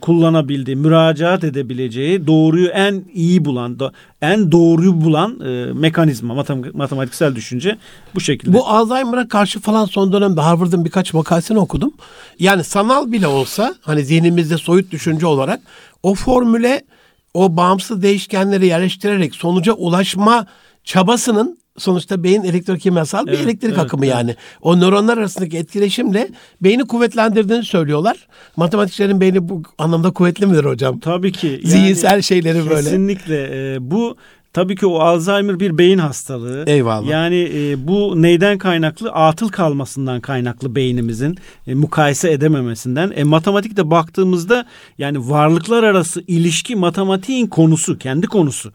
kullanabildiği, müracaat edebileceği, doğruyu en iyi bulan, en doğruyu bulan mekanizma, matematiksel düşünce bu şekilde. Bu Alzheimer'a karşı falan son dönemde Harvard'ın birkaç makalesini okudum. Yani sanal bile olsa hani zihnimizde soyut düşünce olarak o formüle o bağımsız değişkenleri yerleştirerek sonuca ulaşma çabasının sonuçta beyin elektrokimyasal bir evet, elektrik evet, akımı evet. yani. O nöronlar arasındaki etkileşimle beyni kuvvetlendirdiğini söylüyorlar. Matematikçilerin beyni bu anlamda kuvvetli midir hocam? Tabii ki. Yani Zihinsel şeyleri böyle. Kesinlikle. Ee, bu Tabii ki o Alzheimer bir beyin hastalığı. Eyvallah. Yani e, bu neyden kaynaklı? Atıl kalmasından kaynaklı beynimizin e, mukayese edememesinden. E, matematikte baktığımızda yani varlıklar arası ilişki matematiğin konusu, kendi konusu.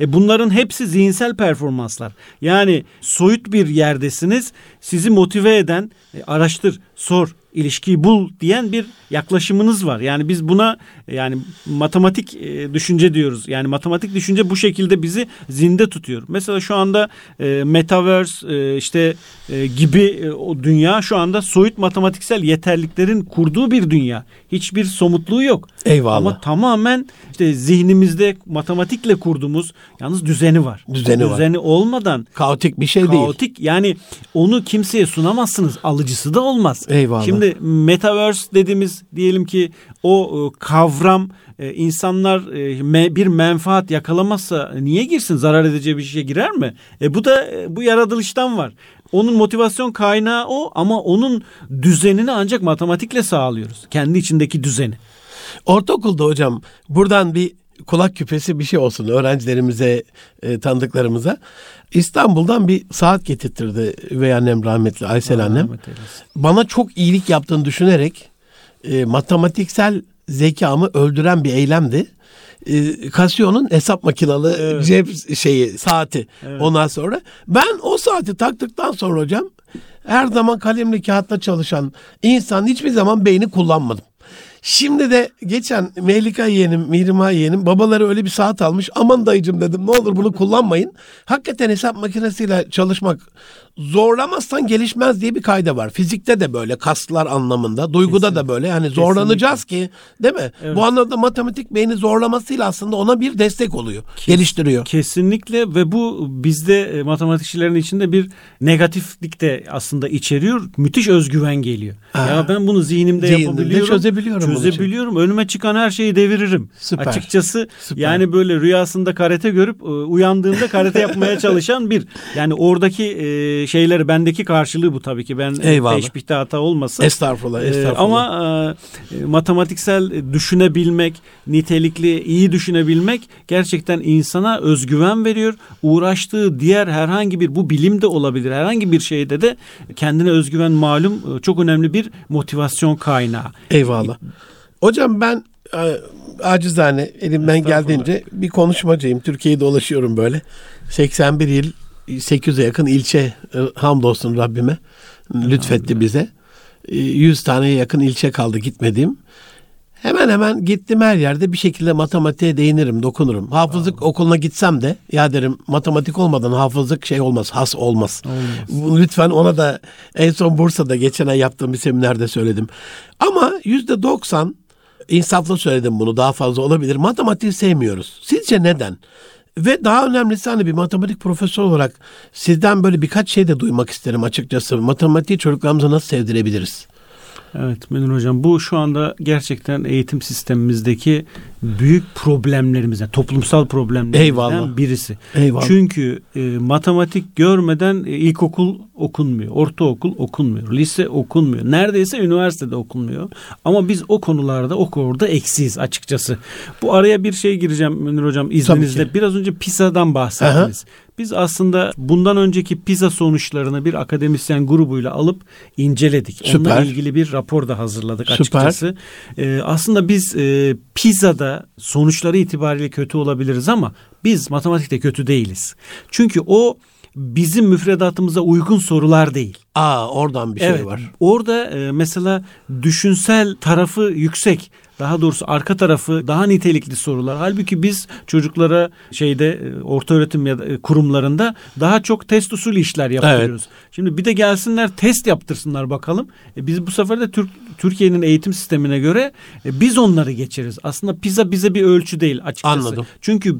E bunların hepsi zihinsel performanslar. Yani soyut bir yerdesiniz. Sizi motive eden e, araştır, sor, ilişkiyi bul diyen bir yaklaşımınız var. Yani biz buna yani matematik e, düşünce diyoruz. Yani matematik düşünce bu şekilde bizi zinde tutuyor. Mesela şu anda e, metaverse e, işte e, gibi e, o dünya şu anda soyut matematiksel yeterliklerin kurduğu bir dünya. Hiçbir somutluğu yok. Eyvallah. Ama tamamen işte zihnimizde matematikle kurduğumuz yalnız düzeni var. Düzeni, o düzeni var. olmadan kaotik bir şey kaotik, değil. Kaotik yani onu kimseye sunamazsınız. Alıcısı da olmaz. Eyvallah. Şimdi metaverse dediğimiz diyelim ki o e, kavram e, insanlar e, bir menfaat yakalamazsa niye girsin? Zarar edeceği bir şeye girer mi? E bu da bu yaratılıştan var. Onun motivasyon kaynağı o ama onun düzenini ancak matematikle sağlıyoruz. Kendi içindeki düzeni. Ortaokulda hocam buradan bir kulak küpesi bir şey olsun öğrencilerimize, e, tanıdıklarımıza. İstanbul'dan bir saat getirtirdi üvey annem rahmetli Aysel annem. Bana çok iyilik yaptığını düşünerek e, matematiksel zekamı öldüren bir eylemdi. E, Casio'nun hesap makinalı evet. cep şeyi saati evet. ondan sonra. Ben o saati taktıktan sonra hocam her zaman kalemli kağıtla çalışan insan hiçbir zaman beyni kullanmadım. Şimdi de geçen Mehlika yeğenim, Mirima yeğenim babaları öyle bir saat almış. Aman dayıcım dedim ne olur bunu kullanmayın. Hakikaten hesap makinesiyle çalışmak zorlamazsan gelişmez diye bir kayda var. Fizikte de böyle kaslar anlamında, duyguda Kesinlikle. da böyle. Yani zorlanacağız Kesinlikle. ki değil mi? Evet. Bu anlamda matematik beyni zorlamasıyla aslında ona bir destek oluyor. Kes, geliştiriyor. Kesinlikle ve bu bizde e, matematikçilerin içinde bir negatiflik de aslında içeriyor. Müthiş özgüven geliyor. Ha. Ya ben bunu zihnimde, zihnimde yapabiliyorum. çözebiliyorum. Çözebiliyorum. Önüme çıkan her şeyi deviririm. Süper. Açıkçası Süper. yani böyle rüyasında karate görüp e, uyandığında karate yapmaya çalışan bir yani oradaki e, şeyleri bendeki karşılığı bu tabii ki. Ben Eyvallah. teşbihte hata olmasın. Estağfurullah, ee, estağfurullah. Ama e, matematiksel düşünebilmek, nitelikli, iyi düşünebilmek gerçekten insana özgüven veriyor. Uğraştığı diğer herhangi bir bu bilim de olabilir. Herhangi bir şeyde de kendine özgüven malum e, çok önemli bir motivasyon kaynağı. Eyvallah. Hocam ben e, acizane elimden geldiğince bir konuşmacıyım. Türkiye'yi dolaşıyorum böyle. 81 yıl 800'e yakın ilçe e, hamdolsun Rabbime lütfetti bize. 100 e, taneye yakın ilçe kaldı gitmediğim. Hemen hemen gittim her yerde bir şekilde matematiğe değinirim, dokunurum. Hafızlık Aa. okuluna gitsem de ya derim matematik olmadan hafızlık şey olmaz, has olmaz. olmaz. Lütfen ona da en son Bursa'da geçen ay yaptığım bir seminerde söyledim. Ama yüzde doksan insaflı söyledim bunu daha fazla olabilir. Matematiği sevmiyoruz. Sizce neden? Ve daha önemlisi hani bir matematik profesör olarak sizden böyle birkaç şey de duymak isterim açıkçası. Matematiği çocuklarımıza nasıl sevdirebiliriz? Evet Münir Hocam bu şu anda gerçekten eğitim sistemimizdeki büyük problemlerimizden, toplumsal problemlerimizden Eyvallah. birisi. Eyvallah. Çünkü e, matematik görmeden e, ilkokul okunmuyor, ortaokul okunmuyor, lise okunmuyor. Neredeyse üniversitede okunmuyor. Ama biz o konularda o konuda eksiyiz açıkçası. Bu araya bir şey gireceğim Münir Hocam izninizle. Biraz önce PISA'dan bahsettiniz. Aha. Biz aslında bundan önceki PISA sonuçlarını bir akademisyen grubuyla alıp inceledik. Süper. Onunla ilgili bir rapor da hazırladık Süper. açıkçası. Ee, aslında biz e, PISA'da sonuçları itibariyle kötü olabiliriz ama biz matematikte kötü değiliz. Çünkü o bizim müfredatımıza uygun sorular değil. Aa oradan bir şey evet, var. Orada e, mesela düşünsel tarafı yüksek daha doğrusu arka tarafı daha nitelikli sorular. Halbuki biz çocuklara şeyde e, orta öğretim ya da e, kurumlarında daha çok test usulü işler yapıyoruz. Evet. Şimdi bir de gelsinler test yaptırsınlar bakalım. E biz bu sefer de Türk, Türkiye'nin eğitim sistemine göre e, biz onları geçeriz. Aslında PISA bize bir ölçü değil açıkçası. Anladım. Çünkü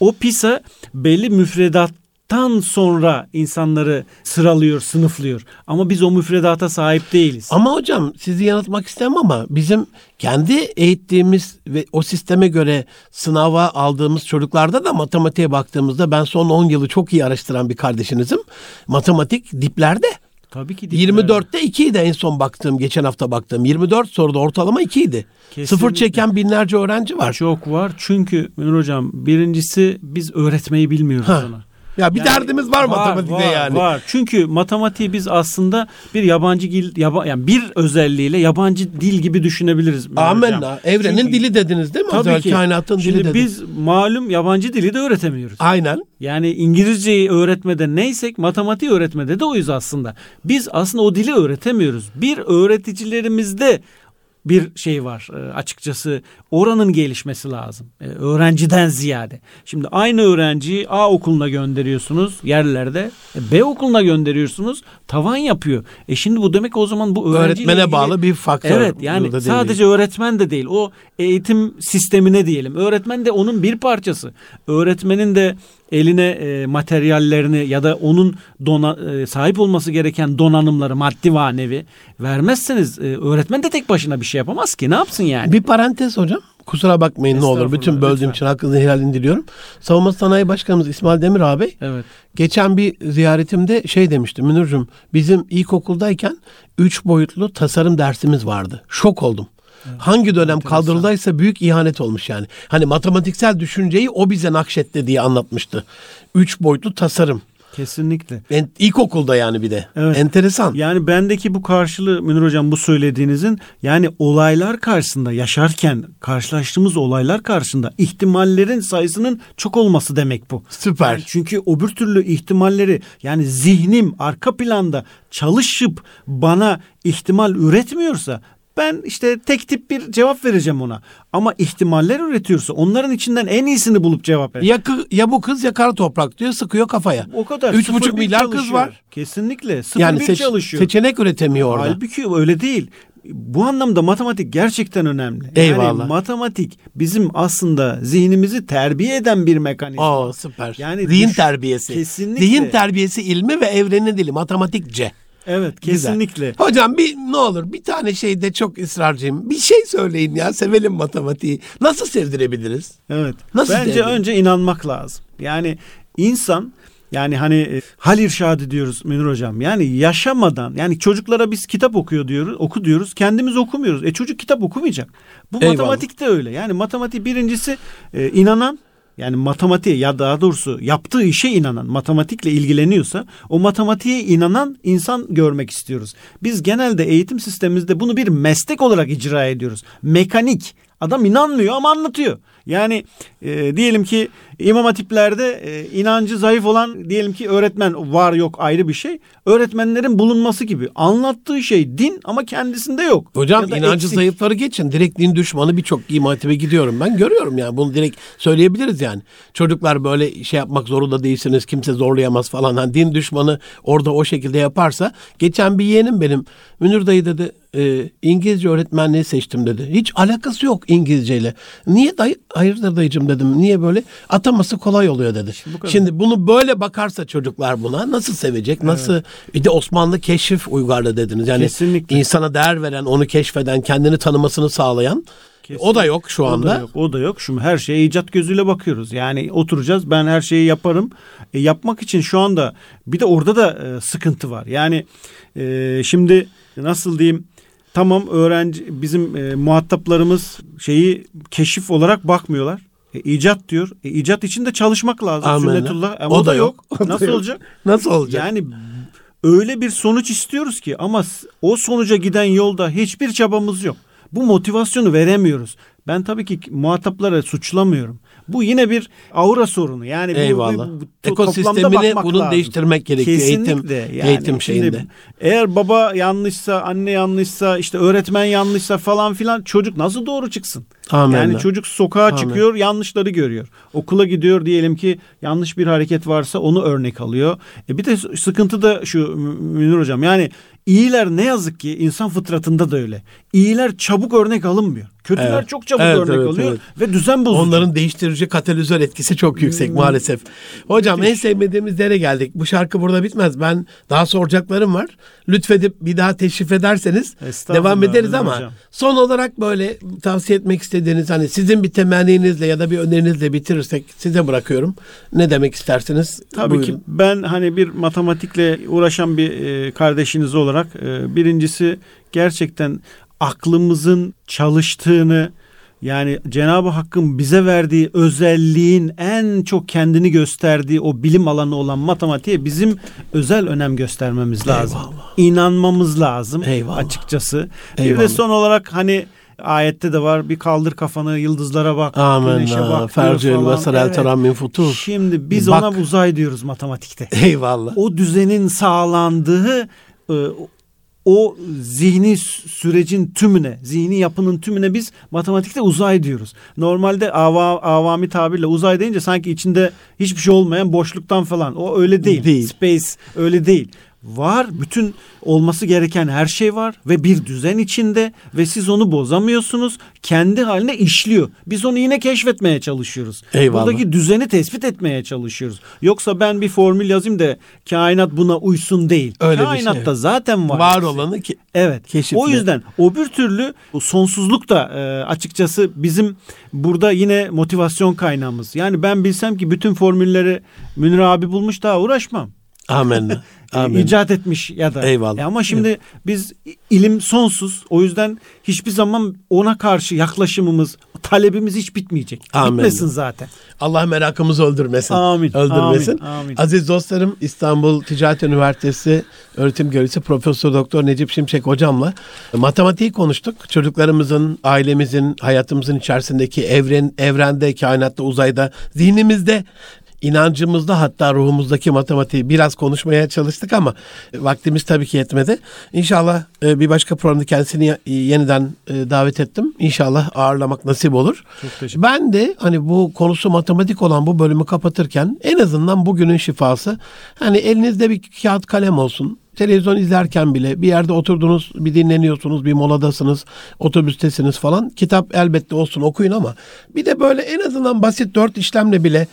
o PISA belli müfredat tan sonra insanları sıralıyor, sınıflıyor. Ama biz o müfredata sahip değiliz. Ama hocam sizi yanıltmak istemem ama bizim kendi eğittiğimiz ve o sisteme göre sınava aldığımız çocuklarda da matematiğe baktığımızda ben son 10 yılı çok iyi araştıran bir kardeşinizim. Matematik diplerde. Tabii ki. Dipler. 24'te 2 idi en son baktığım, geçen hafta baktığım. 24 soruda ortalama 2 idi. Sıfır çeken binlerce öğrenci var. Çok var. Çünkü Münir Hocam birincisi biz öğretmeyi bilmiyoruz ha. ona. Ya bir yani, derdimiz var, var matematikte var, yani. Var. Çünkü matematiği biz aslında bir yabancı dil yaba, yani bir özelliğiyle yabancı dil gibi düşünebiliriz. Amenna. Evrenin Çünkü, dili dediniz değil mi? Tabii Özel ki. Kainatın Şimdi dili dediniz. biz malum yabancı dili de öğretemiyoruz. Aynen. Yani İngilizceyi öğretmede neysek matematiği öğretmede de oyuz aslında. Biz aslında o dili öğretemiyoruz. Bir öğreticilerimizde bir şey var e, açıkçası oranın gelişmesi lazım. E, öğrenciden ziyade. Şimdi aynı öğrenciyi A okuluna gönderiyorsunuz yerlerde. E, B okuluna gönderiyorsunuz. Tavan yapıyor. E şimdi bu demek o zaman bu öğretmene ilgili, bağlı bir faktör. Evet yani sadece öğretmen de değil. O eğitim sistemine diyelim. Öğretmen de onun bir parçası. Öğretmenin de eline e, materyallerini ya da onun dona, e, sahip olması gereken donanımları maddi manevi vermezseniz e, öğretmen de tek başına bir şey yapamaz ki. Ne yapsın yani? Bir parantez hocam. Kusura bakmayın ne olur. Bütün böldüğüm lütfen. için hakkınızı helal diliyorum. Savunma Sanayi Başkanımız İsmail Demir abi evet. geçen bir ziyaretimde şey demişti Münir'cim bizim ilkokuldayken üç boyutlu tasarım dersimiz vardı. Şok oldum. Hangi dönem kaldırıldıysa büyük ihanet olmuş yani. Hani matematiksel düşünceyi o bize nakşetti diye anlatmıştı. Üç boyutlu tasarım. Kesinlikle. En, ilkokulda yani bir de. Evet. Enteresan. Yani bendeki bu karşılığı Münir Hocam bu söylediğinizin yani olaylar karşısında yaşarken karşılaştığımız olaylar karşısında ihtimallerin sayısının çok olması demek bu. Süper. Yani çünkü öbür türlü ihtimalleri yani zihnim arka planda çalışıp bana ihtimal üretmiyorsa ben işte tek tip bir cevap vereceğim ona. Ama ihtimaller üretiyorsa onların içinden en iyisini bulup cevap ver. Ya, ya bu kız ya kara toprak diyor sıkıyor kafaya. O kadar. Üç buçuk milyar çalışıyor. kız var. Kesinlikle. Sıfır yani bir seç, çalışıyor. Seçenek üretemiyor orada. Halbuki öyle değil. Bu anlamda matematik gerçekten önemli. Eyvallah. Yani matematik bizim aslında zihnimizi terbiye eden bir mekanizma. Oo süper. Yani zihin düş, terbiyesi. Kesinlikle. Zihin terbiyesi ilmi ve evrenin dili matematikçe. Evet kesinlikle. Güzel. Hocam bir ne olur bir tane şeyde çok ısrarcıyım. Bir şey söyleyin ya sevelim matematiği. Nasıl sevdirebiliriz? Evet. Nasıl Bence sevdirelim? önce inanmak lazım. Yani insan yani hani e, hal irşadı diyoruz Münir hocam. Yani yaşamadan yani çocuklara biz kitap okuyor diyoruz, oku diyoruz. Kendimiz okumuyoruz. E çocuk kitap okumayacak. Bu Eyvallah. matematik de öyle. Yani matematik birincisi e, inanan yani matematiğe ya daha doğrusu yaptığı işe inanan, matematikle ilgileniyorsa o matematiğe inanan insan görmek istiyoruz. Biz genelde eğitim sistemimizde bunu bir meslek olarak icra ediyoruz. Mekanik. Adam inanmıyor ama anlatıyor. Yani e, diyelim ki imam hatiplerde e, inancı zayıf olan diyelim ki öğretmen var yok ayrı bir şey. Öğretmenlerin bulunması gibi. Anlattığı şey din ama kendisinde yok. Hocam inancı eksik. zayıfları geçin. Direkt din düşmanı birçok imam hatibe gidiyorum. Ben görüyorum yani bunu direkt söyleyebiliriz yani. Çocuklar böyle şey yapmak zorunda değilsiniz. Kimse zorlayamaz falan. Yani din düşmanı orada o şekilde yaparsa. Geçen bir yeğenim benim. Münir dayı dedi e, İngilizce öğretmenliği seçtim dedi. Hiç alakası yok İngilizceyle. Niye dayı? Hayırdır dayıcım dedim. Niye böyle? Ataması kolay oluyor dedi. Şimdi, Şimdi bunu böyle bakarsa çocuklar buna nasıl sevecek? Nasıl? Evet. Bir de Osmanlı keşif uygarlığı dediniz. Yani Kesinlikle. insana değer veren, onu keşfeden, kendini tanımasını sağlayan Kesinlikle. O da yok şu anda. O da yok. O da yok. Şu her şeye icat gözüyle bakıyoruz. Yani oturacağız ben her şeyi yaparım. E, yapmak için şu anda bir de orada da e, sıkıntı var. Yani e, şimdi nasıl diyeyim Tamam öğrenci bizim e, muhataplarımız şeyi keşif olarak bakmıyorlar. E, icat diyor. E, icat için de çalışmak lazım. Amen. Sünnetullah. E, o, o da yok. yok. Nasıl olacak? Nasıl olacak? Yani öyle bir sonuç istiyoruz ki ama o sonuca giden yolda hiçbir çabamız yok. Bu motivasyonu veremiyoruz. Ben tabii ki muhatapları suçlamıyorum. Bu yine bir aura sorunu. Yani Eyvallah. bu, bu, bu ekosistemini bunun lazım. değiştirmek gerekiyor Kesinlikle. eğitim yani eğitim şeyinde. Şimdi, eğer baba yanlışsa, anne yanlışsa, işte öğretmen yanlışsa falan filan çocuk nasıl doğru çıksın? Amin. Yani çocuk sokağa Amin. çıkıyor, yanlışları görüyor. Okula gidiyor diyelim ki yanlış bir hareket varsa onu örnek alıyor. E bir de sıkıntı da şu Münir hocam. Yani iyiler ne yazık ki insan fıtratında da öyle. İyiler çabuk örnek alınmıyor. Kötüler evet. çok çabuk evet, örnek evet, alıyor evet. ve düzen bozucu. Onların değiştirici katalizör etkisi çok yüksek hmm. maalesef. Hocam Müthiş. en sevmediğimiz yere geldik. Bu şarkı burada bitmez. Ben daha soracaklarım var. Lütfedip bir daha teşrif ederseniz devam ederiz ama hocam. son olarak böyle tavsiye etmek istediğiniz hani sizin bir temenninizle ya da bir önerinizle bitirirsek size bırakıyorum. Ne demek istersiniz? Tabii Buyurun. ki ben hani bir matematikle uğraşan bir e, kardeşiniz olarak e, birincisi gerçekten aklımızın çalıştığını yani Cenab-ı Hakk'ın bize verdiği özelliğin en çok kendini gösterdiği o bilim alanı olan matematiğe bizim özel önem göstermemiz lazım. Eyvallah. İnanmamız lazım Eyvallah. açıkçası. Eyvallah. Bir de son olarak hani ayette de var bir kaldır kafanı yıldızlara bak Amen. güneşe bak Fercül ve evet. min futur. Şimdi biz bak. ona uzay diyoruz matematikte. Eyvallah. O düzenin sağlandığı e, o zihni sürecin tümüne, zihni yapının tümüne biz matematikte uzay diyoruz. Normalde ava, avami tabirle uzay deyince sanki içinde hiçbir şey olmayan boşluktan falan. O öyle değil. değil. Space öyle değil var. Bütün olması gereken her şey var ve bir düzen içinde ve siz onu bozamıyorsunuz. Kendi haline işliyor. Biz onu yine keşfetmeye çalışıyoruz. Eyvallah. Buradaki düzeni tespit etmeye çalışıyoruz. Yoksa ben bir formül yazayım da kainat buna uysun değil. Öyle Kainatta bir şey. zaten var. Var olanı ki. Evet. Keşifle. O yüzden o bir türlü sonsuzluk da e, açıkçası bizim burada yine motivasyon kaynağımız. Yani ben bilsem ki bütün formülleri Münir abi bulmuş daha uğraşmam. Amin. Amin. icat etmiş ya da. Eyvallah. E ama şimdi biz ilim sonsuz. O yüzden hiçbir zaman ona karşı yaklaşımımız, talebimiz hiç bitmeyecek. Amin. Bitmesin zaten. Allah merakımızı öldürmesin. Amin. Öldürmesin. Amin. Amin. Aziz dostlarım İstanbul Ticaret Üniversitesi öğretim görevlisi Profesör Doktor Necip Şimşek hocamla matematiği konuştuk. Çocuklarımızın, ailemizin, hayatımızın içerisindeki evren, evrende, kainatta, uzayda, zihnimizde inancımızda hatta ruhumuzdaki matematiği biraz konuşmaya çalıştık ama vaktimiz tabii ki yetmedi. İnşallah e, bir başka programda kendisini yeniden e, davet ettim. İnşallah ağırlamak nasip olur. Ben de hani bu konusu matematik olan bu bölümü kapatırken en azından bugünün şifası hani elinizde bir kağıt kalem olsun televizyon izlerken bile bir yerde oturdunuz, bir dinleniyorsunuz, bir moladasınız, otobüstesiniz falan. Kitap elbette olsun okuyun ama bir de böyle en azından basit dört işlemle bile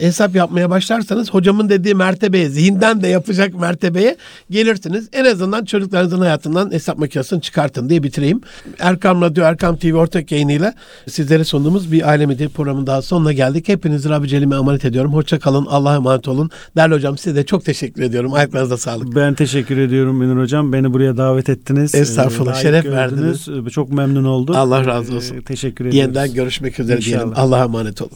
hesap yapmaya başlarsanız hocamın dediği mertebeye, zihinden de yapacak mertebeye gelirsiniz. En azından çocuklarınızın hayatından hesap makinesini çıkartın diye bitireyim. Erkam Radyo, Erkam TV ortak yayınıyla sizlere sunduğumuz bir Aile Medyası programının daha sonuna geldik. Hepinizi Rabbi Celim'e emanet ediyorum. Hoşça kalın. Allah'a emanet olun. Değerli hocam size de çok teşekkür ediyorum. Ayaklarınıza sağlık. Ben teşekkür ediyorum Münir Hocam. Beni buraya davet ettiniz. Estağfurullah. Ee, şeref gördünüz. verdiniz. Çok memnun oldum. Allah razı olsun. Ee, teşekkür ediyoruz. Yeniden görüşmek üzere İnşallah. diyelim. Allah'a emanet olun.